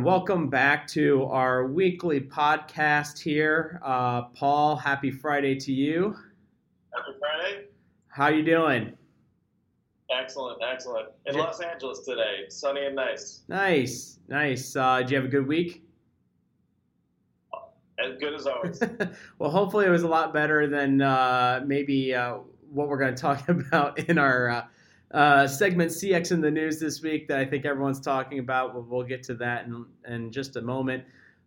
everyone. Welcome back to our weekly podcast here. Uh, Paul, happy Friday to you. Happy Friday. How you doing? Excellent, excellent. In Los Angeles today, sunny and nice. Nice, nice. Uh, did you have a good week? As good as always. well, hopefully it was a lot better than uh, maybe uh, what we're going to talk about in our uh, segment CX in the news this week that I think everyone's talking about. We'll, we'll get to that in, in just a moment.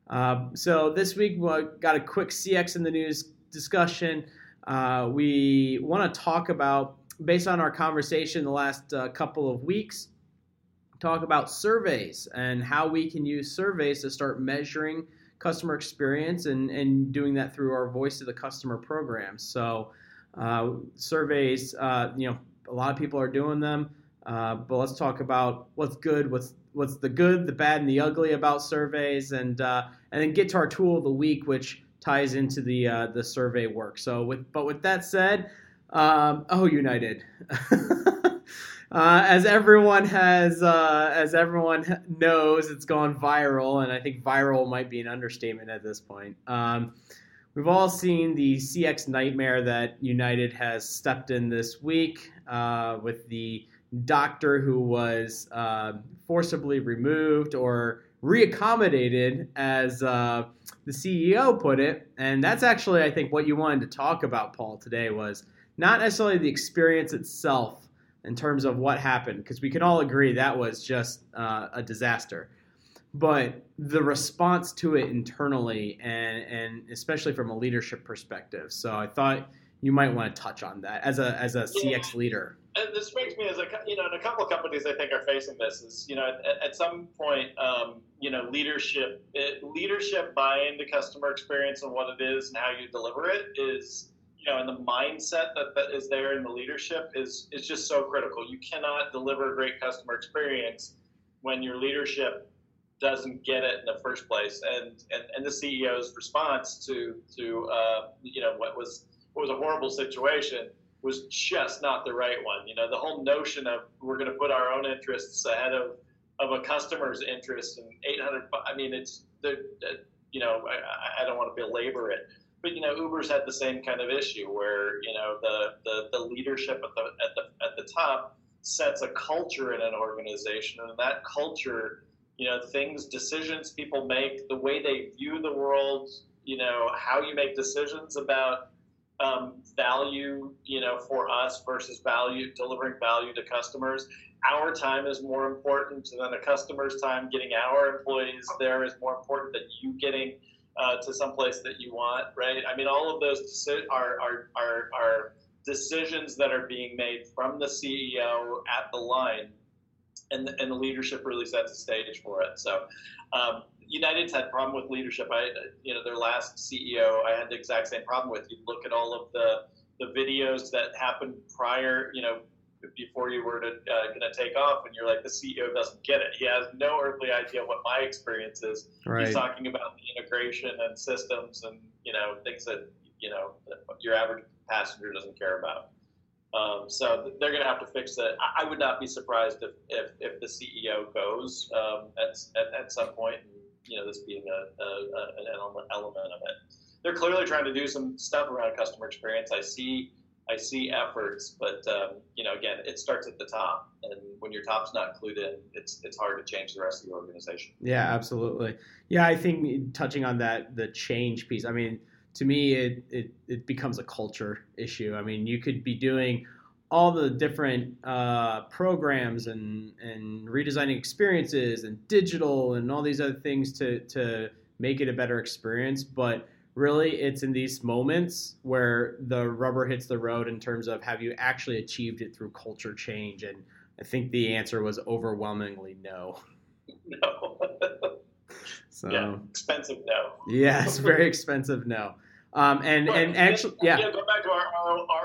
Uh, so this week we got a quick CX in the news discussion. Uh, we want to talk about, based on our conversation the last uh, couple of weeks, talk about surveys and how we can use surveys to start measuring customer experience and, and doing that through our voice of the customer program. So uh, surveys, you know, a lot of people are doing them. Uh, but let's talk about what's good, what's what's the good, the bad, and the ugly about surveys, and uh, and then get to our tool of the week, which ties into the uh, the survey work. So with but with that said, um, oh United. Uh, as everyone has, uh, as everyone knows, it's gone viral, and I think viral might be an understatement at this point. Um, We've all seen the CX nightmare that United has stepped in this week uh, with the doctor who was uh, forcibly removed or reaccommodated, as uh, the CEO put it. And that's actually, I think, what you wanted to talk about, Paul, today was not necessarily the experience itself in terms of what happened, because we can all agree that was just uh, a disaster but the response to it internally and and especially from a leadership perspective. So I thought you might want to touch on that as a as a yeah. CX leader. And this strikes me as a you know, and a couple of companies I think are facing this is you know at, at some point um, you know leadership it, leadership buy into customer experience and what it is and how you deliver it is you know and the mindset that, that is there in the leadership is is just so critical. You cannot deliver a great customer experience when your leadership doesn't get it in the first place. And and, and the CEO's response to to uh, you know what was what was a horrible situation was just not the right one. You know, the whole notion of we're going to put our own interests ahead of of a customer's interest and 800. I mean, it's the you know I, I don't want to belabor it. But you know, Uber's had the same kind of issue where you know the, the, the leadership at the at the at the top sets a culture in an organization, and that culture you know things decisions people make the way they view the world you know how you make decisions about um, value you know for us versus value delivering value to customers. Our time is more important than a customer's time. Getting our employees there is more important than you getting uh, to some place that you want right? I mean all of those are, are, are, are decisions that are being made from the ceo at the line and the, and the leadership really sets the stage for it. So, um, United's had a problem with leadership. I, you know, their last CEO, I had the exact same problem with. You look at all of the the videos that happened prior, you know, before you were to uh, going to take off, and you're like, the CEO doesn't get it. He has no earthly idea what my experience is. Right. He's talking about the integration and systems, and you know, things that you know your average passenger doesn't care about. Um, so they're going to have to fix it. I, would not be surprised if, if, if the CEO goes um, at, at, at, some point, and, you know, this being a, a, a, an element of it. They're clearly trying to do some stuff around customer experience. I see I see efforts, but um, you know, again, it starts at the top, and when your top's not clued in, it's it's hard to change the rest of the organization. Yeah, absolutely. Yeah, I think touching on that, the change piece. I mean, to me, it, it, it becomes a culture issue. I mean, you could be doing all the different uh, programs and, and redesigning experiences and digital and all these other things to, to make it a better experience. But really, it's in these moments where the rubber hits the road in terms of have you actually achieved it through culture change? And I think the answer was overwhelmingly no. No. so, yeah, expensive no. yes, very expensive no. Um, and and actually, yeah. yeah. Go back to our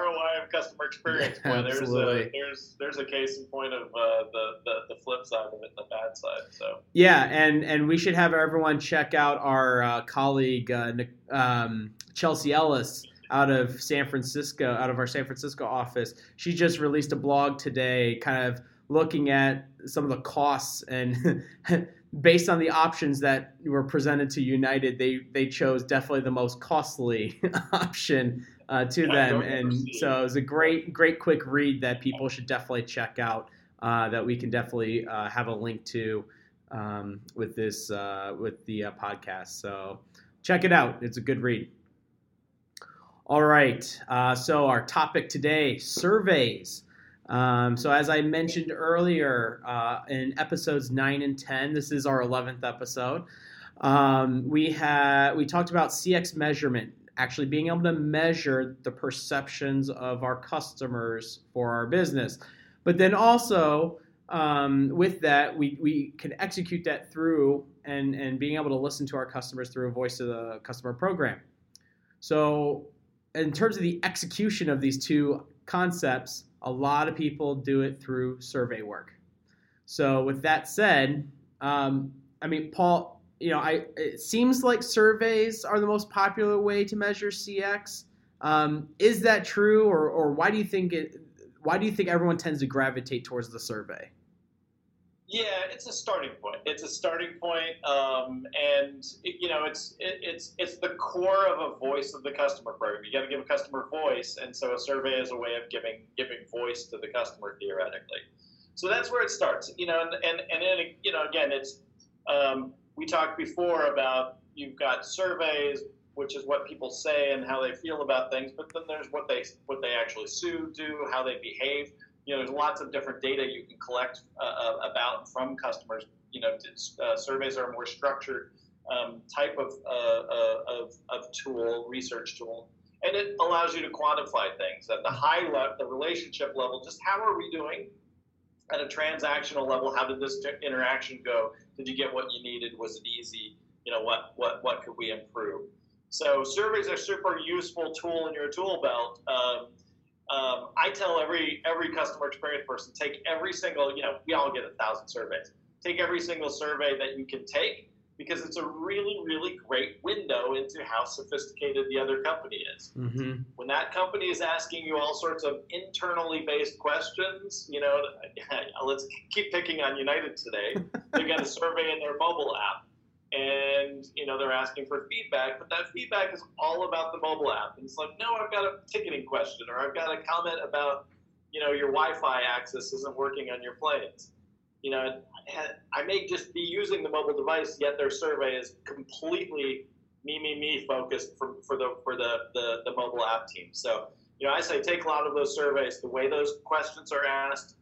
ROI of customer experience. Yeah, there's a there's there's a case in point of uh, the, the the flip side of it, the bad side. So yeah, and and we should have everyone check out our uh, colleague uh, um, Chelsea Ellis out of San Francisco, out of our San Francisco office. She just released a blog today, kind of looking at some of the costs and based on the options that were presented to United, they they chose definitely the most costly option uh, to them, and so it was a great great quick read that people should definitely check out. Uh, that we can definitely uh, have a link to um, with this uh, with the uh, podcast. So check it out; it's a good read. All right, uh, so our topic today: surveys. Um, so as I mentioned earlier uh, in episodes nine and ten, this is our eleventh episode. Um, we had we talked about CX measurement, actually being able to measure the perceptions of our customers for our business, but then also um, with that we we can execute that through and and being able to listen to our customers through a voice of the customer program. So in terms of the execution of these two concepts a lot of people do it through survey work. So, with that said, um, I mean, Paul, you know, I it seems like surveys are the most popular way to measure CX. Um, is that true, or, or why do you think it? Why do you think everyone tends to gravitate towards the survey? Yeah, it's a starting point. It's a starting point, um, and it, you know, it's it, it's it's the core of a voice of the customer program. You got to give a customer voice, and so a survey is a way of giving giving voice to the customer theoretically. So that's where it starts. You know, and and, and then you know, again, it's um, we talked before about you've got surveys, which is what people say and how they feel about things, but then there's what they what they actually sue do, how they behave you know, there's lots of different data you can collect uh, uh about from customers. You know, uh, surveys are a more structured um, type of, uh, uh, of, of tool, research tool, and it allows you to quantify things at the high level, the relationship level. Just how are we doing? At a transactional level, how did this interaction go? Did you get what you needed? Was it easy? You know, what what what could we improve? So surveys are super useful tool in your tool belt. Um, um, I tell every every customer experience person take every single you know we all get a thousand surveys. Take every single survey that you can take because it's a really really great window into how sophisticated the other company is. Mm-hmm. When that company is asking you all sorts of internally based questions, you know, let's keep picking on United today. They've got a survey in their mobile app and you know they're asking for feedback but that feedback is all about the mobile app. And it's like no i've got a ticketing question or i've got a comment about you know your wi-fi access isn't working on your planes you know i may just be using the mobile device yet their survey is completely me me me focused for, for the for the, the the mobile app team. So you know i say take a lot of those surveys the way those questions are asked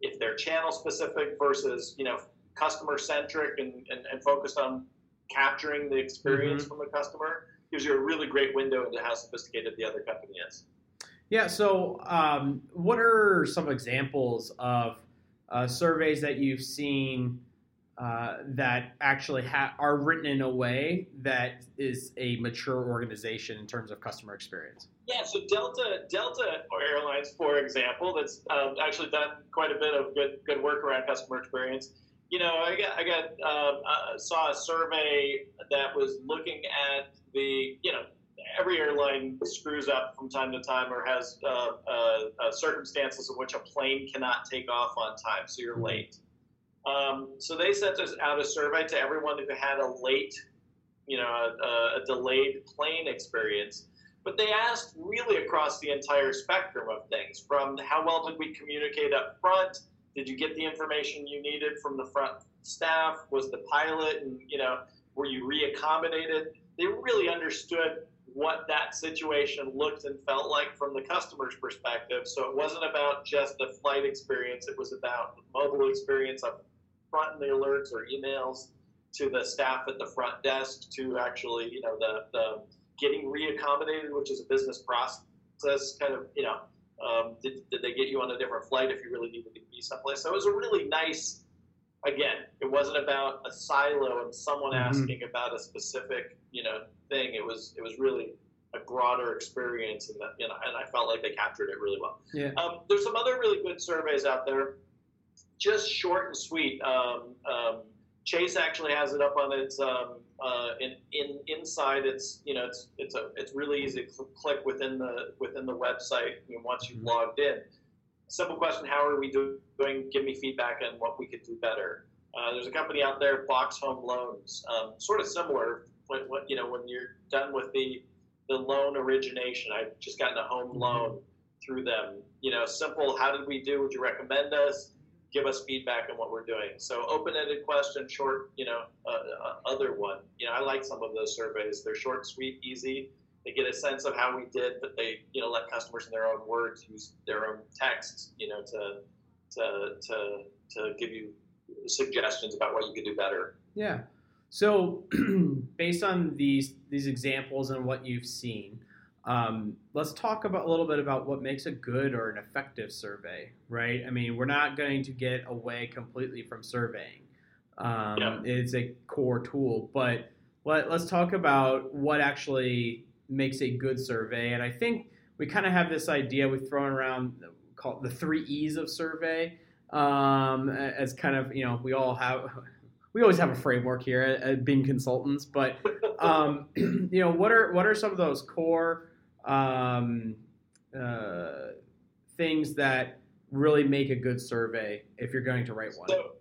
if they're channel specific versus you know customer centric and, and, and, focused on capturing the experience mm-hmm. from the customer gives you a really great window into how sophisticated the other company is. Yeah. So, um, what are some examples of uh, surveys that you've seen uh, that actually ha- are written in a way that is a mature organization in terms of customer experience? Yeah, so Delta Delta Airlines, for example, that's um, actually done quite a bit of good good work around customer experience you know, I got I got uh, uh, saw a survey that was looking at the you know every airline screws up from time to time or has uh, uh, uh circumstances in which a plane cannot take off on time, so you're late. Um, so they sent us out a survey to everyone who had a late, you know, a, a delayed plane experience. But they asked really across the entire spectrum of things, from how well did we communicate up front did you get the information you needed from the front staff? Was the pilot and you know were you reaccommodated? They really understood what that situation looked and felt like from the customer's perspective. So it wasn't about just the flight experience; it was about the mobile experience up front in the alerts or emails to the staff at the front desk to actually you know the the getting reaccommodated, which is a business process kind of you know um, did, did they get you on a different flight if you really needed to be someplace? So it was a really nice, again, it wasn't about a silo and someone mm-hmm. asking about a specific, you know, thing. It was, it was really a broader experience and that, you know, and I felt like they captured it really well. Yeah. Um, there's some other really good surveys out there, just short and sweet. Um, um Chase actually has it up on its um, uh, in, in inside it's you know it's it's a it's really easy to click within the within the website you know, once you've mm-hmm. logged in. Simple question: How are we doing? Give me feedback on what we could do better. Uh, there's a company out there, Box Home Loans, um, sort of similar. When, when, you know, when you're done with the the loan origination, I've just gotten a home mm-hmm. loan through them. You know, simple. How did we do? Would you recommend us? Give us feedback on what we're doing. So open-ended question, short. You know, uh, uh, other one. You know, I like some of those surveys. They're short, sweet, easy. They get a sense of how we did, but they you know let customers in their own words use their own text. You know, to to to to give you suggestions about what you could do better. Yeah. So, based on these these examples and what you've seen, um, let's talk about a little bit about what makes a good or an effective survey, right? I mean, we're not going to get away completely from surveying. Um, yeah. It's a core tool, but let, let's talk about what actually makes a good survey. And I think we kind of have this idea we've thrown around called the three E's of survey um, as kind of you know we all have we always have a framework here at, being consultants, but um, you know what are what are some of those core um, uh, things that really make a good survey if you're going to write one? So,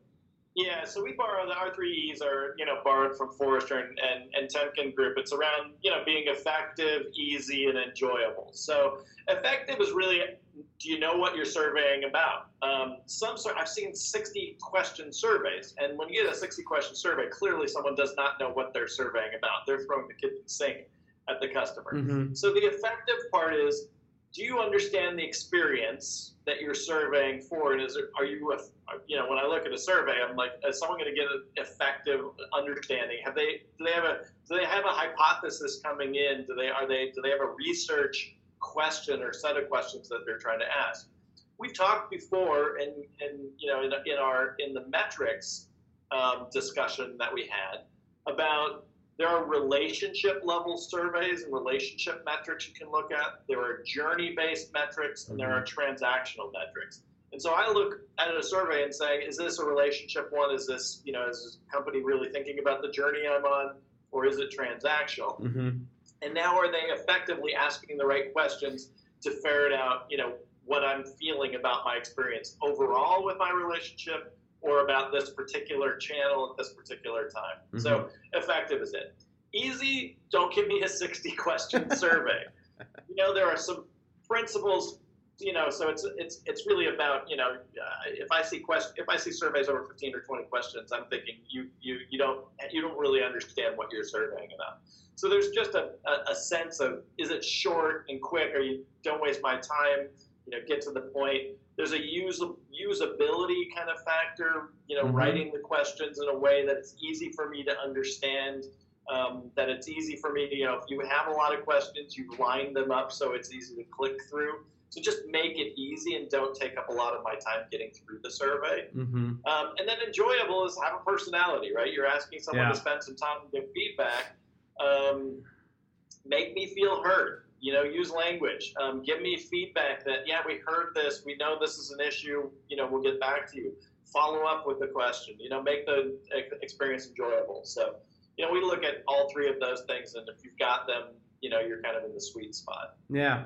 yeah, so we borrow the R3Es are you know borrowed from Forrester and, and, and Temkin Group. It's around you know being effective, easy, and enjoyable. So effective is really do you know what you're surveying about? Um, some I've seen 60 question surveys, and when you get a 60 question survey, clearly someone does not know what they're surveying about. They're throwing the kitchen sink at the customer. Mm-hmm. So the effective part is do you understand the experience that you're surveying for? And is it, are you, you know, when I look at a survey, I'm like, is someone going to get an effective understanding? Have they, do they have a, do they have a hypothesis coming in? Do they, are they, do they have a research question or set of questions that they're trying to ask? We've talked before, and, and you know, in, in our, in the metrics um, discussion that we had about there are relationship level surveys and relationship metrics you can look at. There are journey based metrics and there are mm-hmm. transactional metrics. And so I look at a survey and say, is this a relationship one? Is this, you know, is this company really thinking about the journey I'm on? Or is it transactional? Mm-hmm. And now are they effectively asking the right questions to ferret out, you know, what I'm feeling about my experience overall with my relationship or about this particular channel at this particular time. Mm-hmm. So effective is it. Easy, don't give me a 60 question survey. You know, there are some principles, you know, so it's it's it's really about, you know, uh, if I see question if I see surveys over 15 or 20 questions, I'm thinking you you you don't you don't really understand what you're surveying about. So there's just a, a, a sense of is it short and quick or you don't waste my time, you know, get to the point there's a use, usability kind of factor, you know, mm-hmm. writing the questions in a way that it's easy for me to understand, um, that it's easy for me to, you know, if you have a lot of questions, you line them up so it's easy to click through. So just make it easy and don't take up a lot of my time getting through the survey. Mm-hmm. Um, and then enjoyable is have a personality, right? You're asking someone yeah. to spend some time and give feedback. Um, make me feel heard you know, use language. Um, give me feedback that, yeah, we heard this. We know this is an issue. You know, we'll get back to you. Follow up with the question. You know, make the experience enjoyable. So, you know, we look at all three of those things, and if you've got them, you know, you're kind of in the sweet spot. Yeah,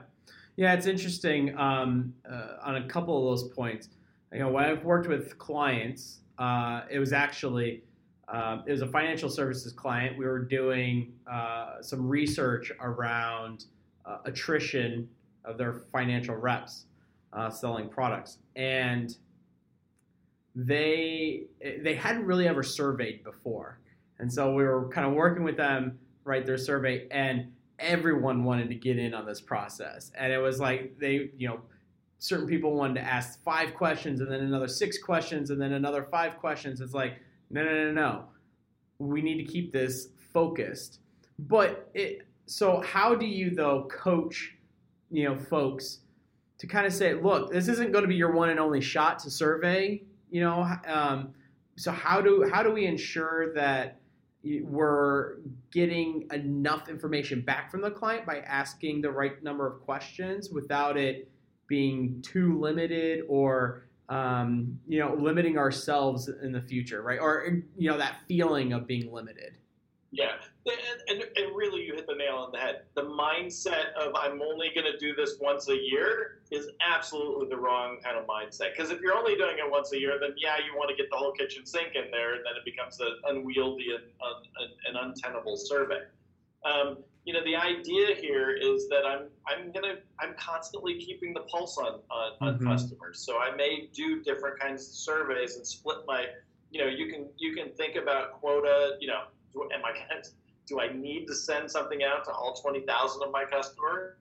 yeah, it's interesting um, uh, on a couple of those points. You know, when I've worked with clients, uh, it was actually uh, it was a financial services client. We were doing uh, some research around uh, attrition of their financial reps uh, selling products, and they they hadn't really ever surveyed before, and so we were kind of working with them write their survey, and everyone wanted to get in on this process, and it was like they you know certain people wanted to ask five questions and then another six questions and then another five questions. It's like, no, no, no, no. We need to keep this focused. But it, so how do you though coach, you know, folks to kind of say, look, this isn't going to be your one and only shot to survey, you know. Um, so how do how do we ensure that we're getting enough information back from the client by asking the right number of questions without it being too limited or um, you know limiting ourselves in the future, right? Or you know that feeling of being limited. Yeah, and, and, and really, you hit the nail on the head. The mindset of I'm only going to do this once a year is absolutely the wrong kind of mindset. Because if you're only doing it once a year, then yeah, you want to get the whole kitchen sink in there, and then it becomes an unwieldy and, and, and untenable survey. Um, you know, the idea here is that I'm I'm gonna I'm constantly keeping the pulse on on, on mm-hmm. customers. So I may do different kinds of surveys and split my you know you can you can think about quota you know do, am I do I need to send something out to all 20,000 of my customers?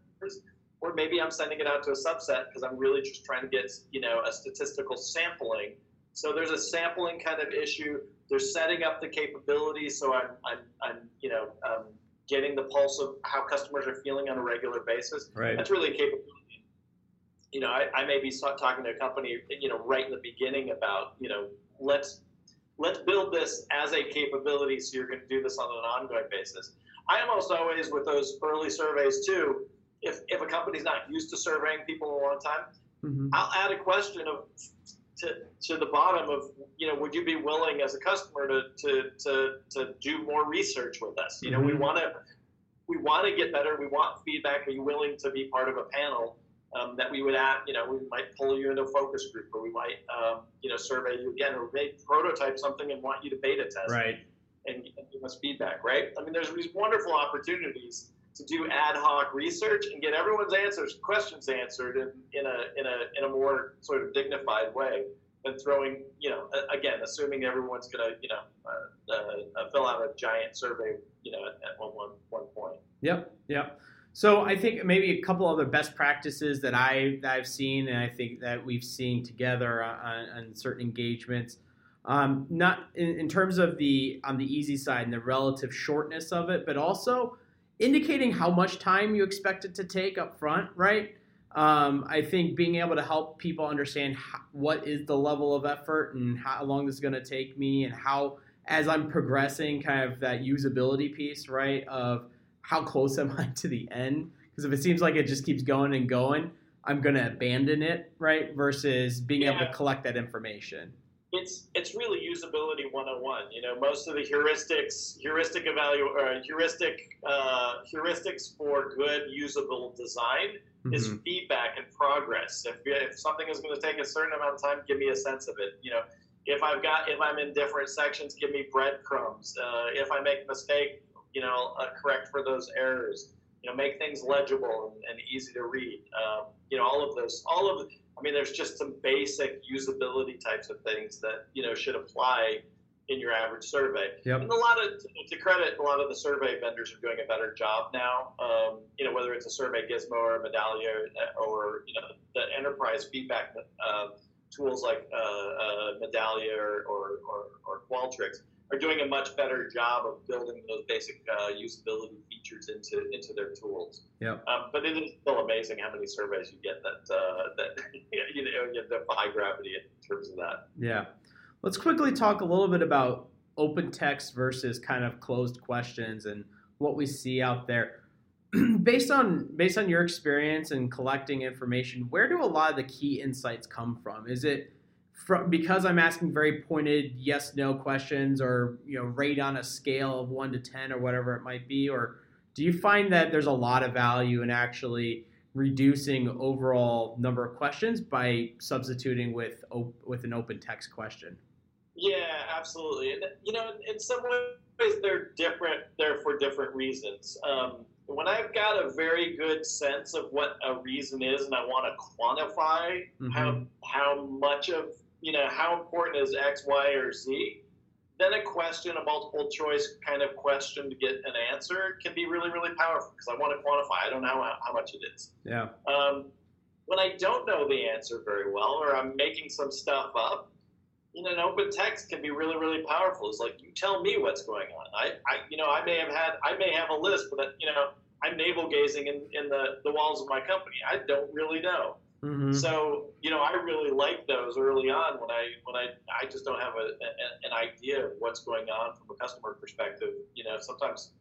Or maybe I'm sending it out to a subset because I'm really just trying to get, you know, a statistical sampling. So there's a sampling kind of issue. They're setting up the capability. so I'm, I'm, I'm you know, um, getting the pulse of how customers are feeling on a regular basis. Right. That's really a capability. You know, I, I may be talking to a company, you know, right in the beginning about, you know, let's let's build this as a capability so you're going to do this on an ongoing basis. I almost always, with those early surveys too, if, if a company's not used to surveying people in a long time, mm-hmm. I'll add a question of to, to the bottom of, you know, would you be willing as a customer to, to, to, to do more research with us? You know, mm-hmm. we want to we want to get better. We want feedback. Are you willing to be part of a panel? Um, that we would add, you know, we might pull you into a focus group or we might, um, you know, survey you again or maybe prototype something and want you to beta test right. and, and give us feedback, right? I mean, there's these wonderful opportunities to do ad hoc research and get everyone's answers, questions answered in, in, a, in, a, in a more sort of dignified way than throwing, you know, again, assuming everyone's going to, you know, uh, uh, fill out a giant survey, you know, at, at one, one, one point. Yep, yep. So I think maybe a couple other best practices that I that I've seen, and I think that we've seen together on, on certain engagements. Um, not in, in, terms of the on the easy side and the relative shortness of it, but also indicating how much time you expect it to take up front, right? Um, I think being able to help people understand how, what is the level of effort and how long this is going to take me, and how as I'm progressing, kind of that usability piece, right? Of how close am I to the end? Because if it seems like it just keeps going and going, I'm going to abandon it, right? Versus being yeah. able to collect that information. It's it's really usability 101. You know, most of the heuristics, heuristic evalu- or heuristic uh, heuristics for good usable design mm-hmm. is feedback and progress. If, if something is going to take a certain amount of time, give me a sense of it. You know, if I've got if I'm in different sections, give me breadcrumbs. Uh, if I make a mistake, you know, uh, correct for those errors. You know, make things legible and, and easy to read. Um, you know, all of those, all of, I mean, there's just some basic usability types of things that you know should apply in your average survey. Yep. And a lot of, to credit, a lot of the survey vendors are doing a better job now. Um, you know, whether it's a Survey Gizmo or Medallia or, or you know, the enterprise feedback uh, tools like uh, uh, Medallia or, or, or, or Qualtrics are doing a much better job of building those basic uh, usability features into into their tools. Yeah. Um, but it is still amazing how many surveys you get that uh, that you know you defy gravity in terms of that. Yeah. Let's quickly talk a little bit about open text versus kind of closed questions and what we see out there. based on based on your experience in collecting information, where do a lot of the key insights come from? Is it from because I'm asking very pointed yes no questions or you know rate on a scale of 1 to 10 or whatever it might be or do you find that there's a lot of value in actually reducing overall number of questions by substituting with with an open text question? Yeah, absolutely. And, you know, in some ways they're different. They're for different reasons. Um, when I've got a very good sense of what a reason is, and I want to quantify mm-hmm. how how much of you know, how important is X, Y, or Z? Then a question, a multiple choice kind of question to get an answer can be really, really powerful because I want to quantify. I don't know how, how much it is. Yeah. Um, when I don't know the answer very well or I'm making some stuff up, you know, an open text can be really, really powerful. It's like you tell me what's going on. I, I you know, I may have had, I may have a list, but you know, I'm navel gazing in, in the, the walls of my company. I don't really know. Mm-hmm. So you know, I really like those early on when I when I I just don't have a, a, an idea of what's going on from a customer perspective. You know, sometimes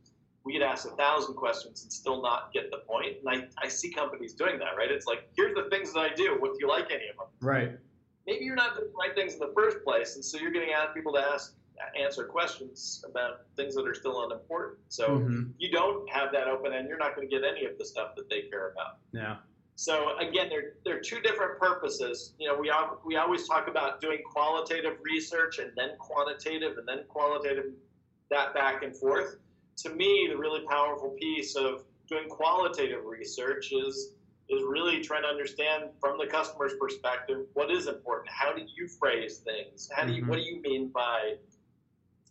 we get asked a thousand questions and still not get the point. And I, I see companies doing that, right? It's like, here's the things that I do. What do you like any of them? Right. Maybe you're not doing the right things in the first place, and so you're getting asked people to ask answer questions about things that are still unimportant. So Mhm. you don't have that open and you're not going to get any of the stuff that they care about. Yeah. So again, they're they're two different purposes. You know, we we always talk about doing qualitative research and then quantitative and then qualitative, that back and forth. To me, the really powerful piece of doing qualitative research is is really trying to understand from the customer's perspective what is important. How do you phrase things? How do you Mhm. what do you mean by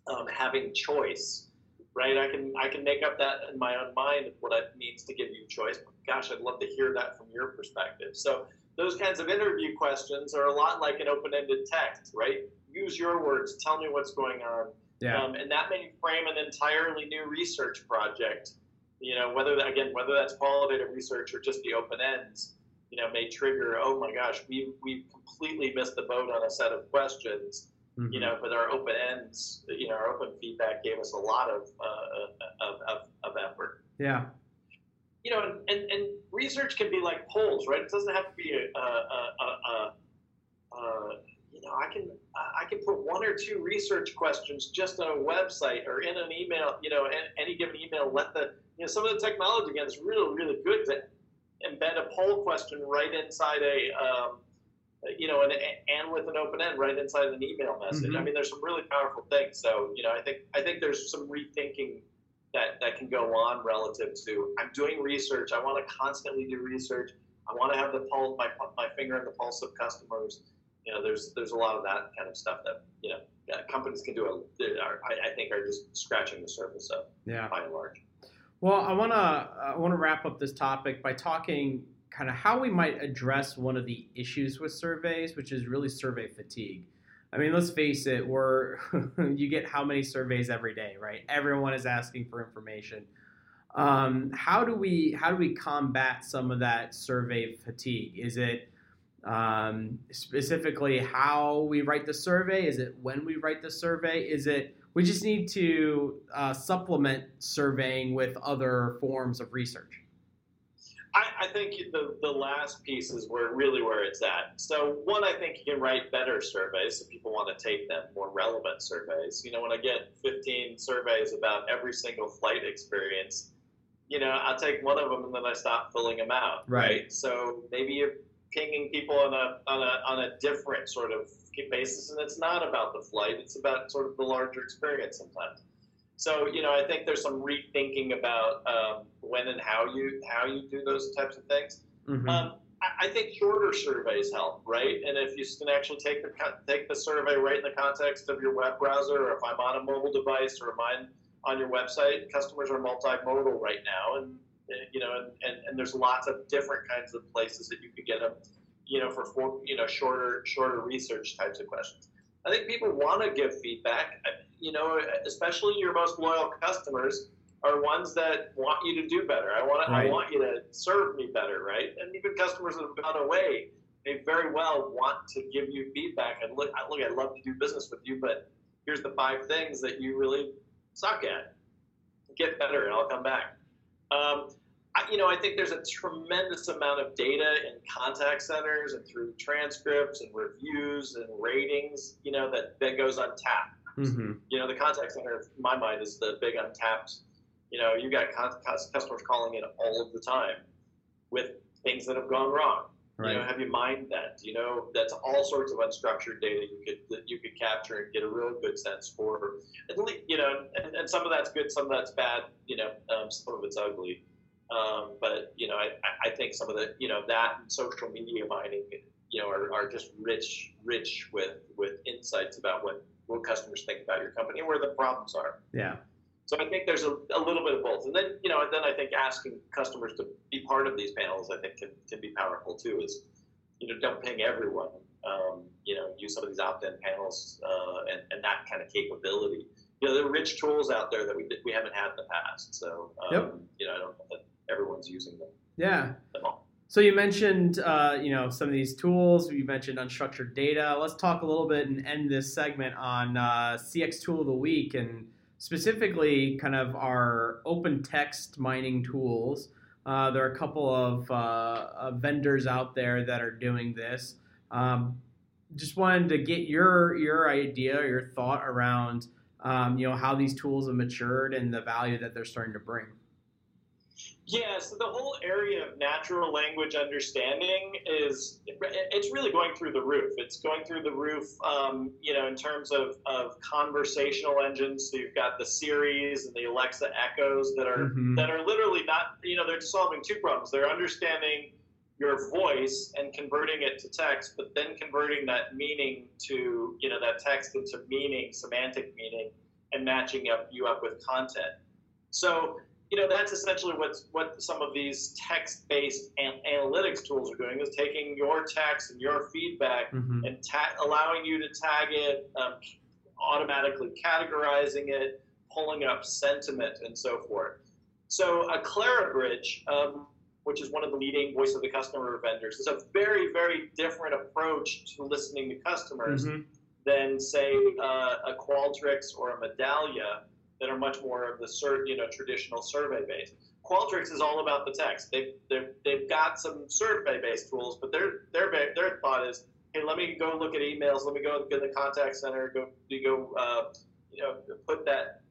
um, having choice? Right? I can I can make up that in my own mind what it means to give you choice. But gosh, I'd love to hear that from your perspective. So those kinds of interview questions are a lot like an open-ended text, right? Use your words. Tell me what's going on, Yeah. um, and that may frame an entirely new research project. You know, whether that, again whether that's qualitative research or just the open ends, you know, may trigger. Oh my gosh, we we completely missed the boat on a set of questions Mhm. you know, but our open ends, you know, our open feedback gave us a lot of uh, of, of, of effort. Yeah. You know, and, and, and research can be like polls, right? It doesn't have to be a, a, a, a, a you know, I can I can put one or two research questions just on a website or in an email. You know, and any given email, let the you know some of the technology again is really really good to embed a poll question right inside a um, you know, and, and with an open end right inside an email message. Mhm. I mean, there's some really powerful things. So, you know, I think I think there's some rethinking that that can go on relative to I'm doing research. I want to constantly do research. I want to have the pulse, my my finger on the pulse of customers. You know, there's there's a lot of that kind of stuff that you know companies can do. A, are, I, I think are just scratching the surface of Yeah. by and large. Well, I want to I want to wrap up this topic by talking kind of how we might address one of the issues with surveys, which is really survey fatigue. I mean, let's face it, we're you get how many surveys every day, right? Everyone is asking for information. Um, how do we how do we combat some of that survey fatigue? Is it um, specifically how we write the survey? Is it when we write the survey? Is it we just need to uh, supplement surveying with other forms of research? I, I think the, the last piece is where really where it's at. So one, I think you can write better surveys if people want to take them, more relevant surveys. You know, when I get 15 surveys about every single flight experience, you know, I'll take one of them and then I stop filling them out. Right. So maybe you're pinging people on a on a on a different sort of basis, and it's not about the flight; it's about sort of the larger experience sometimes. So you know, I think there's some rethinking about um, when and how you how you do those types of things. Mhm. Um, I, I think shorter surveys help, right? And if you can actually take the take the survey right in the context of your web browser, or if I'm on a mobile device, or mine on your website, customers are multimodal right now, and uh, you know, and, and, and there's lots of different kinds of places that you could get them, you know, for for you know shorter shorter research types of questions. I think people want to give feedback. You know, especially your most loyal customers are ones that want you to do better. I want Right. I want you to serve me better, right? And even customers that have gone away, they very well want to give you feedback. And look, I- look, I'd love to do business with you, but here's the five things that you really suck at. Get better, and I'll come back. Um, I, you know, I think there's a tremendous amount of data in contact centers and through transcripts and reviews and ratings, you know, that, that goes untapped. Mhm. You know, the contact center, in my mind, is the big untapped. You know, you got con- customers calling in all of the time with things that have gone wrong. Right. You know, have you mined that? You know, that's all sorts of unstructured data you could that you could capture and get a real good sense for. At least, you know, and, and some of that's good, some of that's bad. You know, um, some of it's ugly. Um, but you know, I, I- think some of the you know that and social media mining, you know, are, are just rich, rich with with insights about what what customers think about your company and where the problems are. Yeah. So I think there's a, a little bit of both, and then you know, and then I think asking customers to be part of these panels, I think, can, can be powerful too. Is you know, don't ping everyone. Um, you know, use some of these opt-in panels uh, and, and that kind of capability. You know, there are rich tools out there that we we haven't had in the past. So um, Yep. you know, I don't know everyone's using them. Yeah. So you mentioned, uh, you know, some of these tools. You mentioned unstructured data. Let's talk a little bit and end this segment on uh, CX Tool of the Week and specifically kind of our open text mining tools. Uh, there are a couple of uh, uh, vendors out there that are doing this. Um, just wanted to get your your idea, your thought around um, you know how these tools have matured and the value that they're starting to bring. Yeah, so the whole area of natural language understanding is it's really going through the roof. It's going through the roof, um, you know, in terms of, of conversational engines. So you've got the Siris and the Alexa Echoes that are mm-hmm. that are literally not, you know, they're solving two problems. They're understanding your voice and converting it to text, but then converting that meaning to, you know, that text into meaning, semantic meaning, and matching up you up with content. So you know that's essentially what what some of these text-based an- analytics tools are doing is taking your text and your feedback mm-hmm. and ta- allowing you to tag it, um, automatically categorizing it, pulling up sentiment, and so forth. So a Clarabridge, um, which is one of the leading voice of the customer vendors, is a very very different approach to listening to customers mm-hmm. than say uh, a Qualtrics or a Medallia that are much more of the sur- you know traditional survey based. Qualtrics is all about the text. They've, they've, they've got some survey based tools, but their their their thought is, hey, let me go look at emails. Let me go at the contact center. Go go uh, you know put that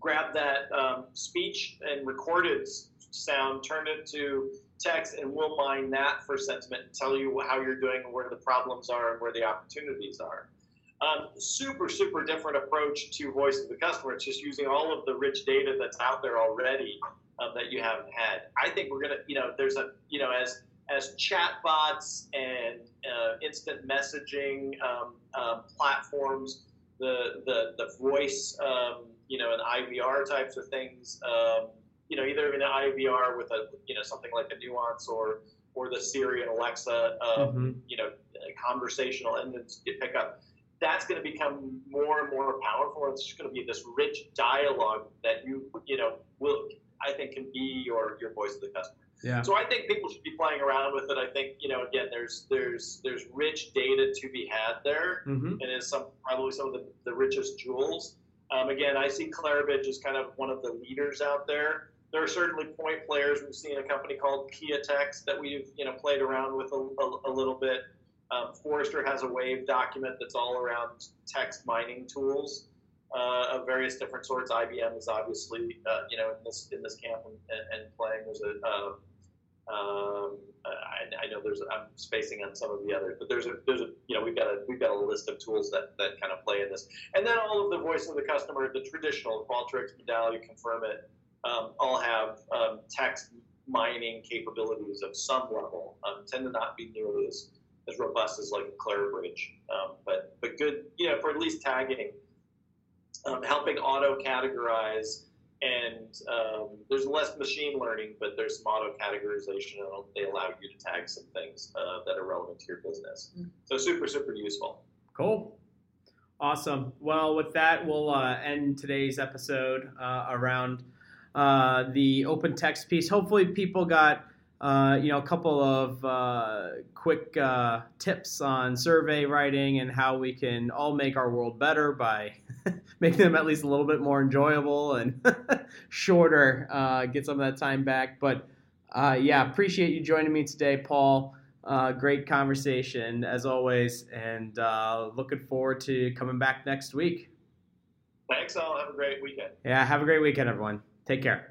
grab that um, speech and recorded sound, turn it to text, and we'll mine that for sentiment and tell you how you're doing, and where the problems are, and where the opportunities are. Um, super, super different approach to voice of the customer. It's just using all of the rich data that's out there already um, that you haven't had. I think we're gonna, you know, there's a, you know, as as chatbots and uh, instant messaging um, um platforms, the the the voice, um, you know, and IVR types of things, um, you know, either in an IVR with a, you know, something like a Nuance or or the Siri and Alexa, mm-hmm. you know, conversational engines you pick up that's going to become more and more powerful. It's just going to be this rich dialogue that you, you know, will, I think can be your, your voice of the customer. Yeah. So I think people should be playing around with it. I think, you know, again, there's, there's, there's rich data to be had there mm-hmm. and is some, probably some of the, the richest jewels. Um, again, I see Clarabridge as kind of one of the leaders out there. There are certainly point players. We've seen a company called Keatext that we've, you know, played around with a, a, a little bit. Um, Forrester has a Wave document that's all around text mining tools uh, of various different sorts. IBM is obviously, uh, you know, in this in this camp and, and playing. There's a, um, um, I, I, know there's, I'm spacing on some of the others, but there's a, there's a, you know, we've got a, we've got a list of tools that, that kind of play in this, and then all of the voice of the customer, the traditional Qualtrics, Medallia, Confirmit, um, all have um, text mining capabilities of some level. Um, tend to not be nearly as as robust as like a Clarabridge, um, but but good, you know, for at least tagging, um, helping auto categorize, and um, there's less machine learning, but there's some auto categorization, and they allow you to tag some things uh, that are relevant to your business. Mm-hmm. So super super useful. Cool. Awesome. Well, with that, we'll uh, end today's episode uh, around uh, the open text piece. Hopefully, people got uh, you know, a couple of uh, quick uh, tips on survey writing and how we can all make our world better by making them at least a little bit more enjoyable and shorter, uh, get some of that time back. But uh, yeah, appreciate you joining me today, Paul. great conversation as always, and looking forward to coming back next week. Thanks, all. Have a great weekend. Yeah, have a great weekend, everyone. Take care.